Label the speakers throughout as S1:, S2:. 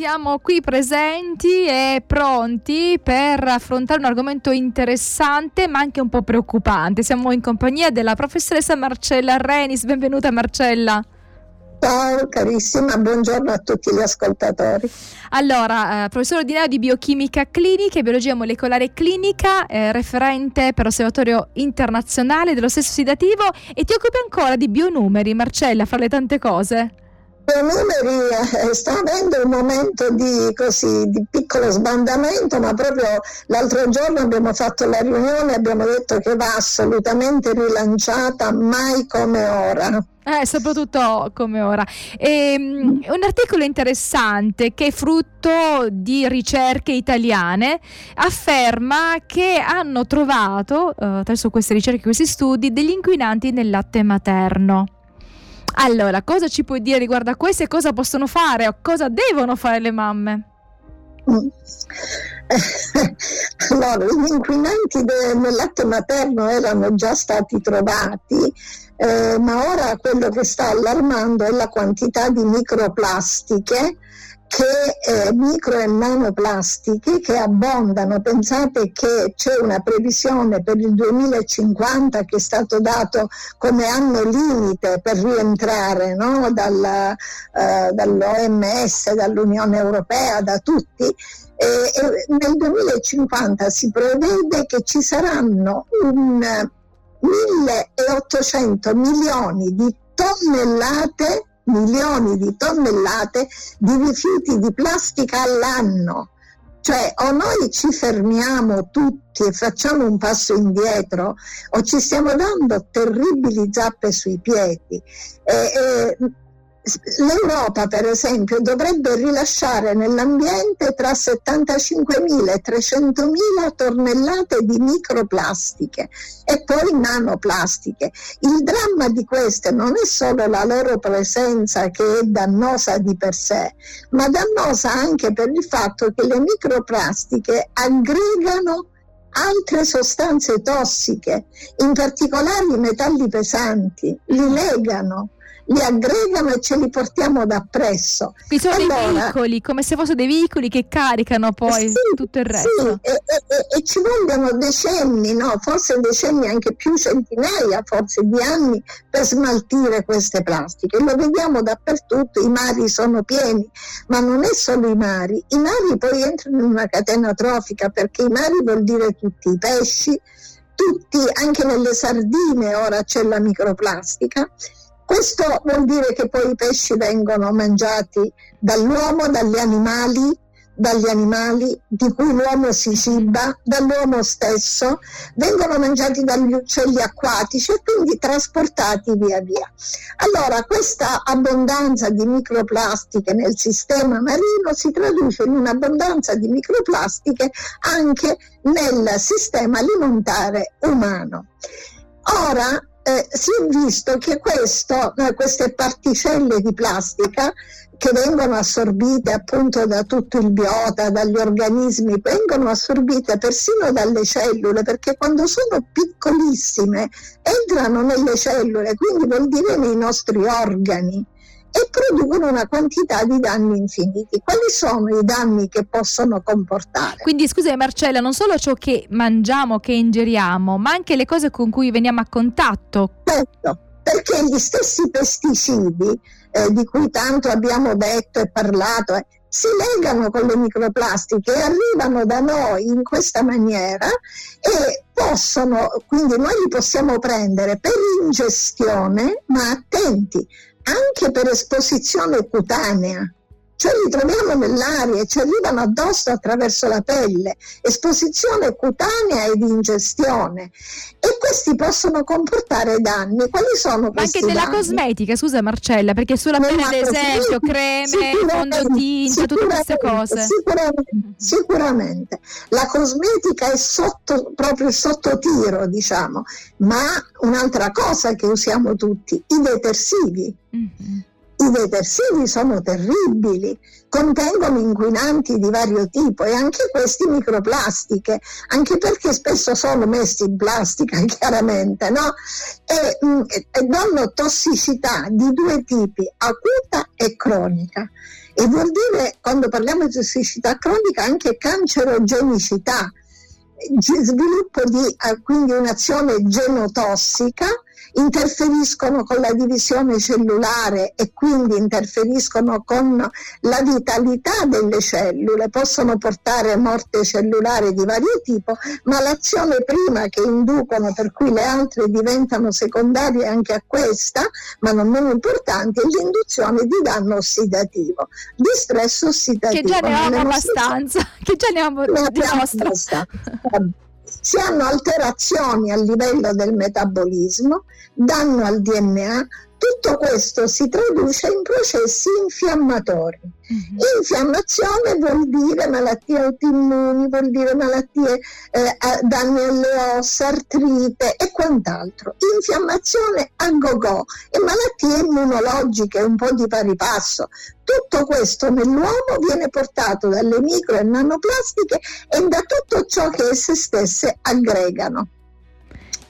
S1: siamo qui presenti e pronti per affrontare un argomento interessante ma anche un po' preoccupante. Siamo in compagnia della professoressa Marcella Renis. Benvenuta Marcella.
S2: Ciao carissima, buongiorno a tutti gli ascoltatori.
S1: Allora, eh, professore ordinario di biochimica clinica e biologia molecolare clinica, eh, referente per l'osservatorio internazionale dello stesso sedativo e ti occupi ancora di bionumeri, Marcella, fra le tante cose.
S2: Bionumeri eh, sta avendo un momento di, così, di piccolo sbandamento, ma proprio l'altro giorno abbiamo fatto la riunione e abbiamo detto che va assolutamente rilanciata, mai come ora.
S1: Eh, soprattutto come ora. E, um, un articolo interessante che è frutto di ricerche italiane afferma che hanno trovato, uh, attraverso queste ricerche, questi studi, degli inquinanti nel latte materno. Allora, cosa ci puoi dire riguardo a questo e cosa possono fare o cosa devono fare le mamme?
S2: Mm. allora, gli inquinanti de- nel latte materno erano già stati trovati, eh, ma ora quello che sta allarmando è la quantità di microplastiche che eh, micro e nanoplastiche che abbondano. Pensate che c'è una previsione per il 2050 che è stato dato come anno limite per rientrare no? Dal, eh, dall'OMS, dall'Unione Europea, da tutti. E, e nel 2050 si prevede che ci saranno un 1800 milioni di tonnellate milioni di tonnellate di rifiuti di plastica all'anno. Cioè o noi ci fermiamo tutti e facciamo un passo indietro o ci stiamo dando terribili zappe sui piedi. E, e, L'Europa, per esempio, dovrebbe rilasciare nell'ambiente tra 75.000 e 300.000 tonnellate di microplastiche e poi nanoplastiche. Il dramma di queste non è solo la loro presenza che è dannosa di per sé, ma dannosa anche per il fatto che le microplastiche aggregano altre sostanze tossiche, in particolare i metalli pesanti, li legano li aggregano e ce li portiamo da presso.
S1: Qui sono allora, dei veicoli, come se fossero dei veicoli che caricano poi sì, tutto il resto.
S2: Sì, e, e, e, ci vogliono decenni, no? forse decenni, anche più centinaia forse di anni per smaltire queste plastiche. Lo vediamo dappertutto, i mari sono pieni, ma non è solo i mari, i mari poi entrano in una catena trofica perché i mari vuol dire tutti i pesci, tutti, anche nelle sardine ora c'è la microplastica questo vuol dire che poi i pesci vengono mangiati dall'uomo, dagli animali, dagli animali di cui l'uomo si ciba, dall'uomo stesso, vengono mangiati dagli uccelli acquatici e quindi trasportati via via. Allora questa abbondanza di microplastiche nel sistema marino si traduce in un'abbondanza di microplastiche anche nel sistema alimentare umano. Ora eh, si è visto che questo, eh, queste particelle di plastica che vengono assorbite appunto da tutto il biota, dagli organismi, vengono assorbite persino dalle cellule, perché quando sono piccolissime entrano nelle cellule, quindi vuol dire nei nostri organi e producono una quantità di danni infiniti. Quali sono i danni che possono comportare?
S1: Quindi scusa Marcella, non solo ciò che mangiamo, che ingeriamo, ma anche le cose con cui veniamo a contatto.
S2: Certo, perché gli stessi pesticidi eh, di cui tanto abbiamo detto e parlato eh, si legano con le microplastiche e arrivano da noi in questa maniera e possono, quindi noi li possiamo prendere per ingestione, ma attenti, anche per esposizione cutanea, cioè li troviamo nell'aria e ci arrivano addosso attraverso la pelle, esposizione cutanea ed ingestione e questi possono comportare danni. Quali sono questi
S1: Ma anche nella cosmetica, scusa Marcella, perché sulla pelle ad esempio creme, fondotinta, tutte queste cose.
S2: Sicuramente, sicuramente. La cosmetica è sotto, proprio sotto tiro, diciamo, ma un'altra cosa che usiamo tutti, i detersivi. Mm-hmm i detersivi sono terribili, contengono inquinanti di vario tipo e anche questi microplastiche, anche perché spesso sono messi in plastica chiaramente, no? E, mm, e danno tossicità di due tipi, acuta e cronica. e vuol dire, quando parliamo di tossicità cronica, anche cancerogenicità, sviluppo di eh, quindi un'azione genotossica interferiscono con la divisione cellulare e quindi interferiscono con la vitalità delle cellule, possono portare a morte cellulare di vario tipo, ma l'azione prima che inducono, per cui le altre diventano secondarie anche a questa, ma non meno importanti, è l'induzione di danno ossidativo, di stress ossidativo.
S1: Che già ne abbiamo abbastanza, che già ne abbiamo abbastanza
S2: si hanno alterazioni a livello del metabolismo, danno al DNA, tutto questo si traduce in processi infiammatori. Mm-hmm. Infiammazione vuol dire malattie autoimmuni, vuol dire malattie eh, danni alle ossa, artrite e quant'altro. Infiammazione a go-go e malattie immunologiche un po' di pari passo. Tutto questo nell'uomo viene portato dalle micro e nanoplastiche e da tutto ciò che esse stesse aggregano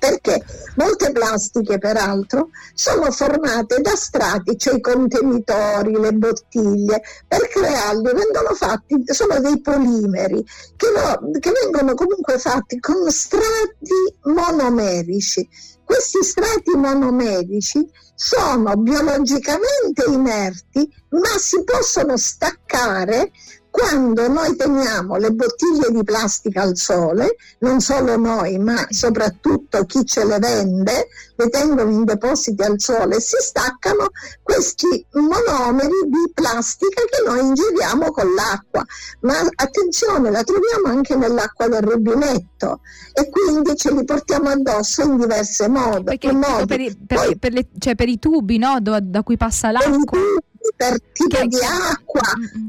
S2: perché molte plastiche peraltro sono formate da strati, cioè i contenitori, le bottiglie, per crearli vengono fatti, sono dei polimeri che, no, che vengono comunque fatti con strati monomerici. Questi strati monomerici sono biologicamente inerti, ma si possono staccare quando noi teniamo le bottiglie di plastica al sole, non solo noi, ma soprattutto chi ce le vende, le tengono in depositi al sole, si staccano questi monomeri di plastica che noi ingeriamo con l'acqua. Ma attenzione, la troviamo anche nell'acqua del rubinetto e quindi ce li portiamo addosso in diverse modi.
S1: Perché, per, i, per, Poi, per, le, cioè per i tubi no? da, da cui passa l'acqua
S2: per tipo che... di acqua,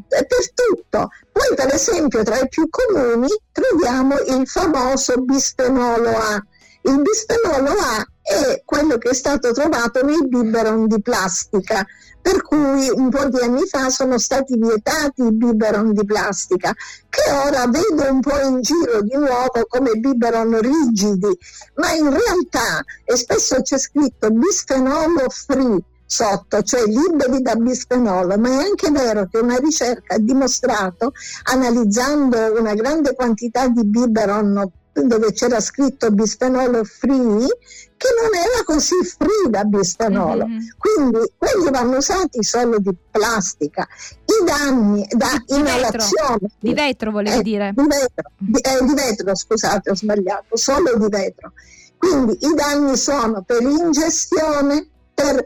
S2: per tutto. Poi per esempio tra i più comuni troviamo il famoso bisfenolo A. Il bisfenolo A è quello che è stato trovato nei biberon di plastica, per cui un po' di anni fa sono stati vietati i biberon di plastica, che ora vedo un po' in giro di nuovo come biberon rigidi, ma in realtà, e spesso c'è scritto bisfenolo free, sotto, cioè liberi da bisfenolo, ma è anche vero che una ricerca ha dimostrato, analizzando una grande quantità di biberon dove c'era scritto bisfenolo free, che non era così free da bisfenolo. Mm-hmm. Quindi quelli vanno usati solo di plastica. I danni da di inalazione.
S1: Vetro. Di vetro volevo
S2: eh,
S1: dire.
S2: Di vetro, di, eh, di vetro, scusate, ho sbagliato, solo di vetro. Quindi i danni sono per ingestione, per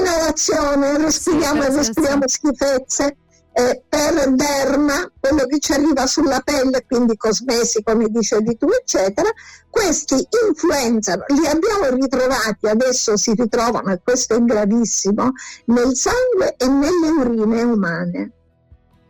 S2: inalazione, respiriamo e respiriamo schifezze, eh, per derma, quello che ci arriva sulla pelle, quindi cosmesi, come dicevi tu, eccetera, questi influenzano, li abbiamo ritrovati, adesso si ritrovano, e questo è gravissimo, nel sangue e nelle urine umane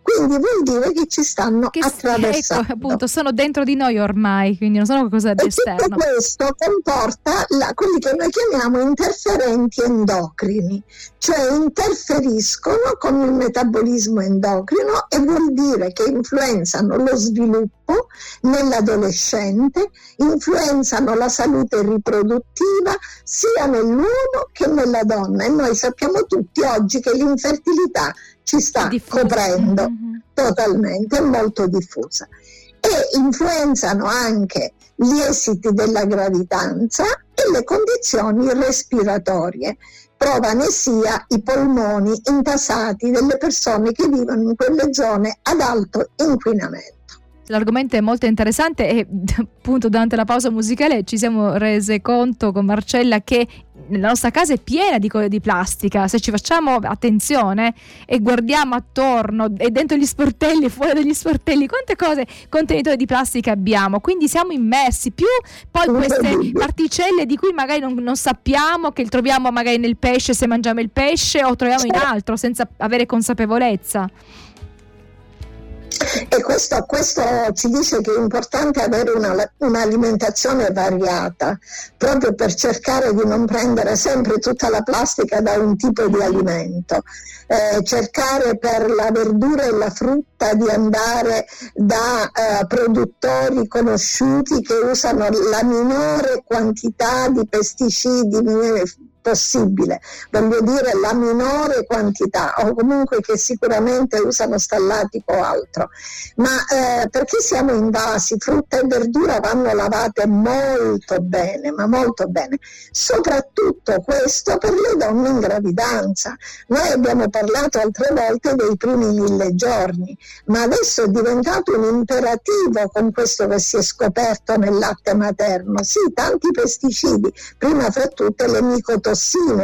S2: quindi vuol dire che ci stanno che, attraversando.
S1: Ecco, appunto, sono dentro di noi ormai, quindi non sono qualcosa d'esterno.
S2: E tutto questo comporta la, quelli che noi chiamiamo interferenti endocrini, cioè interferiscono con il metabolismo endocrino e vuol dire che influenzano lo sviluppo nell'adolescente, influenzano la salute riproduttiva sia nell'uomo che nella donna e noi sappiamo tutti oggi che l'infertilità ci sta coprendo mm-hmm. totalmente, è molto diffusa. E influenzano anche gli esiti della gravidanza e le condizioni respiratorie. Prova ne sia i polmoni intasati delle persone che vivono in quelle zone ad alto inquinamento.
S1: L'argomento è molto interessante e appunto durante la pausa musicale ci siamo rese conto con Marcella che la nostra casa è piena di, di plastica, se ci facciamo attenzione e guardiamo attorno e dentro gli sportelli e fuori dagli sportelli, quante cose contenitori di plastica abbiamo, quindi siamo immersi, più poi queste particelle di cui magari non, non sappiamo, che troviamo magari nel pesce se mangiamo il pesce o troviamo in altro senza avere consapevolezza.
S2: E questo, questo, ci dice che è importante avere una, un'alimentazione variata, proprio per cercare di non prendere sempre tutta la plastica da un tipo di alimento, eh, cercare per la verdura e la frutta di andare da eh, produttori conosciuti che usano la minore quantità di pesticidi possibile, voglio dire la minore quantità o comunque che sicuramente usano stallatico o altro. Ma eh, perché siamo invasi? Frutta e verdura vanno lavate molto bene, ma molto bene. Soprattutto questo per le donne in gravidanza. Noi abbiamo parlato altre volte dei primi mille giorni, ma adesso è diventato un imperativo con questo che si è scoperto nel latte materno. Sì, tanti pesticidi, prima fra tutte le micotossine,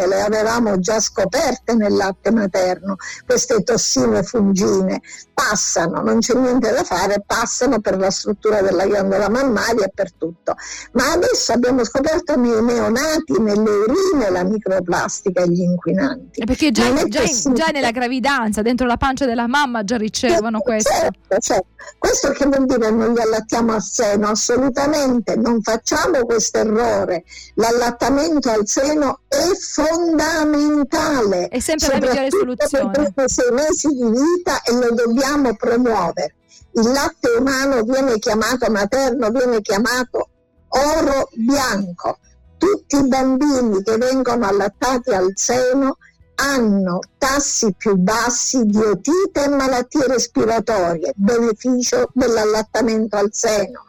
S2: le avevamo già scoperte nel latte materno, queste tossine fungine passano, non c'è niente da fare, passano per la struttura della ghiandola mammaria e per tutto. Ma adesso abbiamo scoperto nei neonati, nelle urine, la microplastica e gli inquinanti.
S1: Perché già, già, già, nella gravidanza, dentro la pancia della mamma, già ricevono certo, questo.
S2: Certo, certo. Questo che vuol dire non li allattiamo a seno? Assolutamente, non facciamo questo errore. L'allattamento al seno è fondamentale.
S1: È sempre la migliore soluzione.
S2: Per sei mesi di vita e lo dobbiamo promuovere. Il latte umano viene chiamato materno, viene chiamato oro bianco. Tutti i bambini che vengono allattati al seno hanno tassi più bassi di otite e malattie respiratorie, beneficio dell'allattamento al seno.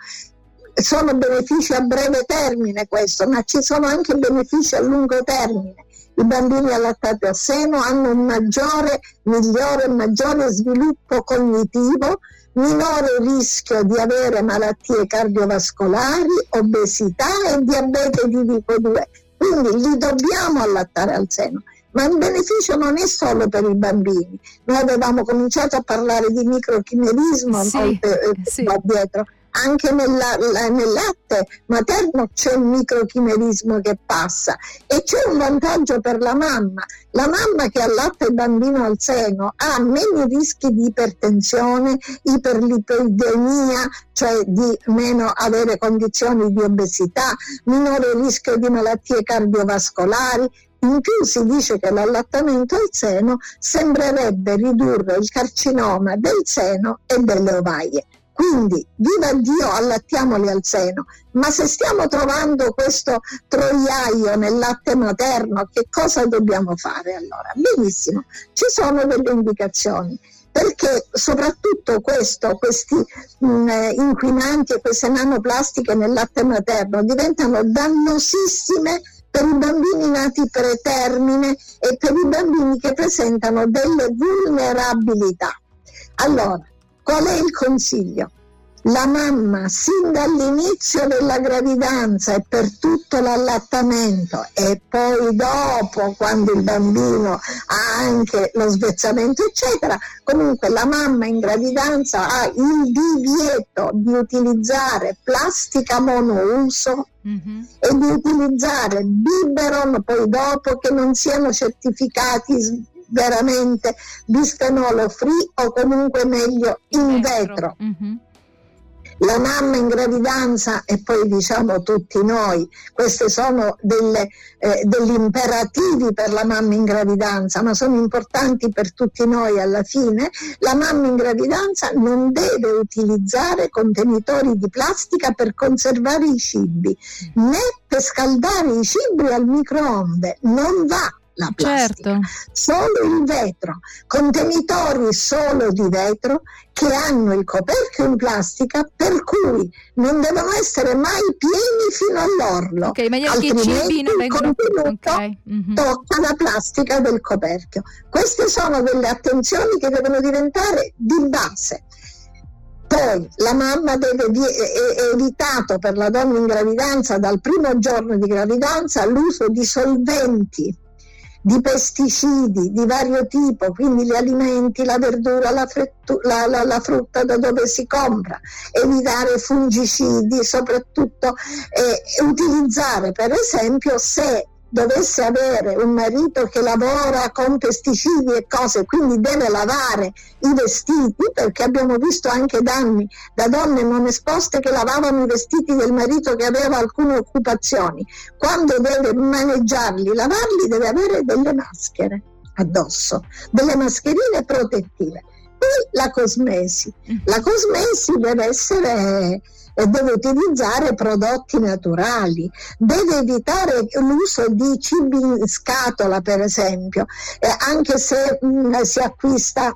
S2: Sono benefici a breve termine questo, ma ci sono anche benefici a lungo termine. I bambini allattati a seno hanno un maggiore, migliore maggiore sviluppo cognitivo, minore rischio di avere malattie cardiovascolari, obesità e diabete di tipo 2. Quindi li dobbiamo allattare al seno ma il beneficio non è solo per i bambini. Noi avevamo cominciato a parlare di microchimerismo sì, eh, sì. dietro. Anche nella, la, nel latte materno c'è un microchimerismo che passa e c'è un vantaggio per la mamma. La mamma che allatta il bambino al seno ha meno rischi di ipertensione, iperlipidemia, cioè di meno avere condizioni di obesità, minore rischio di malattie cardiovascolari, in più si dice che l'allattamento al seno sembrerebbe ridurre il carcinoma del seno e delle ovaie. Quindi, viva Dio, allattiamoli al seno, ma se stiamo trovando questo troiaio nel latte materno, che cosa dobbiamo fare allora? Benissimo, ci sono delle indicazioni perché soprattutto questo, questi mh, mm, inquinanti e queste nanoplastiche nel latte materno diventano dannosissime per i bambini nati pretermine e per i bambini che presentano delle vulnerabilità. Allora, qual è il consiglio? La mamma sin dall'inizio della gravidanza e per tutto l'allattamento e poi dopo quando il bambino ha anche lo svezzamento eccetera, comunque la mamma in gravidanza ha il divieto di utilizzare plastica monouso mm-hmm. e di utilizzare biberon poi dopo che non siano certificati veramente bisfenolo free o comunque meglio in vetro. Mm-hmm la mamma in gravidanza e poi diciamo tutti noi, questi sono delle, eh, degli imperativi per la mamma in gravidanza, ma sono importanti per tutti noi alla fine, la mamma in gravidanza non deve utilizzare contenitori di plastica per conservare i cibi, né per scaldare i cibi al microonde, non va la plastica, certo. solo il vetro, contenitori solo di vetro che hanno il coperchio in plastica per cui non devono essere mai pieni fino all'orlo,
S1: okay, altrimenti
S2: il vengono... contenuto okay. mm-hmm. tocca la plastica del coperchio. Queste sono delle attenzioni che devono diventare di base. Poi la mamma deve è evitato per la donna in gravidanza dal primo giorno di gravidanza l'uso di solventi di pesticidi di vario tipo, quindi gli alimenti, la verdura, la, frettu- la, la, la frutta da dove si compra, evitare fungicidi, soprattutto eh, utilizzare per esempio se dovesse avere un marito che lavora con pesticidi e cose, quindi deve lavare i vestiti, perché abbiamo visto anche danni da donne non esposte che lavavano i vestiti del marito che aveva alcune occupazioni. Quando deve maneggiarli, lavarli, deve avere delle maschere addosso, delle mascherine protettive poi la cosmesi. La cosmesi deve essere deve utilizzare prodotti naturali, deve evitare l'uso di cibi in scatola, per esempio, eh, anche se mh, mm, si acquista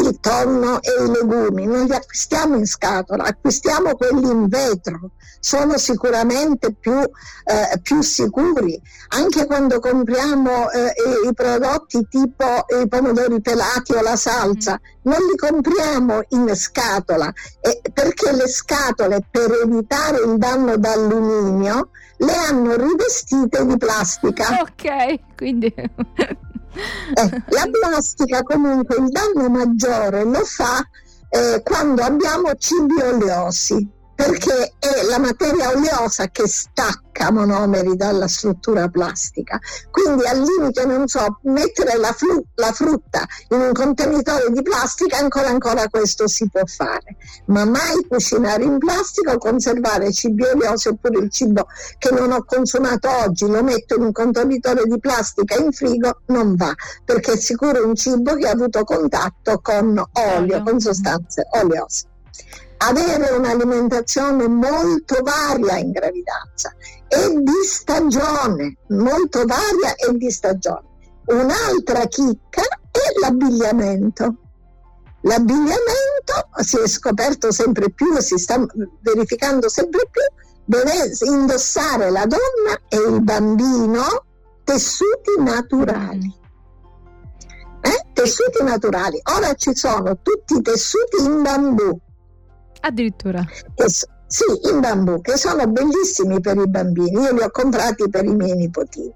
S2: il tonno e i legumi, non li acquistiamo in scatola, acquistiamo quelli in vetro, sono sicuramente più, eh, più sicuri. Anche quando compriamo eh, i prodotti tipo i pomodori pelati o la salsa, mm. non li compriamo in scatola, eh, perché le scatole per evitare il danno d'alluminio le hanno rivestite di plastica.
S1: Ok, quindi
S2: eh, la plastica comunque il danno maggiore lo fa eh, quando abbiamo cibi oleosi perché è la materia oleosa che stacca monomeri dalla struttura plastica. Quindi al limite, non so, mettere la, fru- la, frutta in un contenitore di plastica, ancora ancora questo si può fare, ma mai cucinare in plastica o conservare cibi oleosi oppure il cibo che non ho consumato oggi, lo metto in un contenitore di plastica in frigo, non va, perché è sicuro un cibo che ha avuto contatto con olio, con sostanze oleose avere un'alimentazione molto varia in gravidanza e di stagione, molto varia e di stagione. Un'altra chicca è l'abbigliamento. L'abbigliamento si è scoperto sempre più, si sta verificando sempre più, deve indossare la donna e il bambino tessuti naturali. Eh? Tessuti naturali. Ora ci sono tutti i tessuti in bambù
S1: Addirittura.
S2: sì, in bambù, che sono bellissimi per i bambini. Io li ho comprati per i miei nipotini.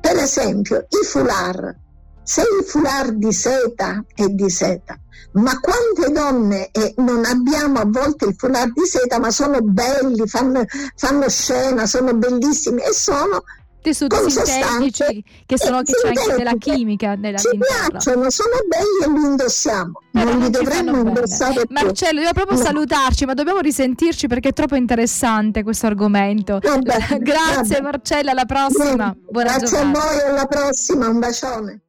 S2: Per esempio, i foulard. Se il foulard di seta è di seta, ma quante donne eh, non abbiamo a volte il foulard di seta, ma sono belli, fanno, fanno scena, sono bellissimi e sono
S1: tessuti sintetici che sono che c'è anche della chimica nella
S2: ci piacciono, sono belli e li indossiamo Però non li dovremmo indossare più.
S1: Marcello dobbiamo proprio no. salutarci ma dobbiamo risentirci perché è troppo interessante questo argomento vabbè, grazie vabbè. Marcella alla prossima
S2: Buona grazie giornata. a voi alla prossima un bacione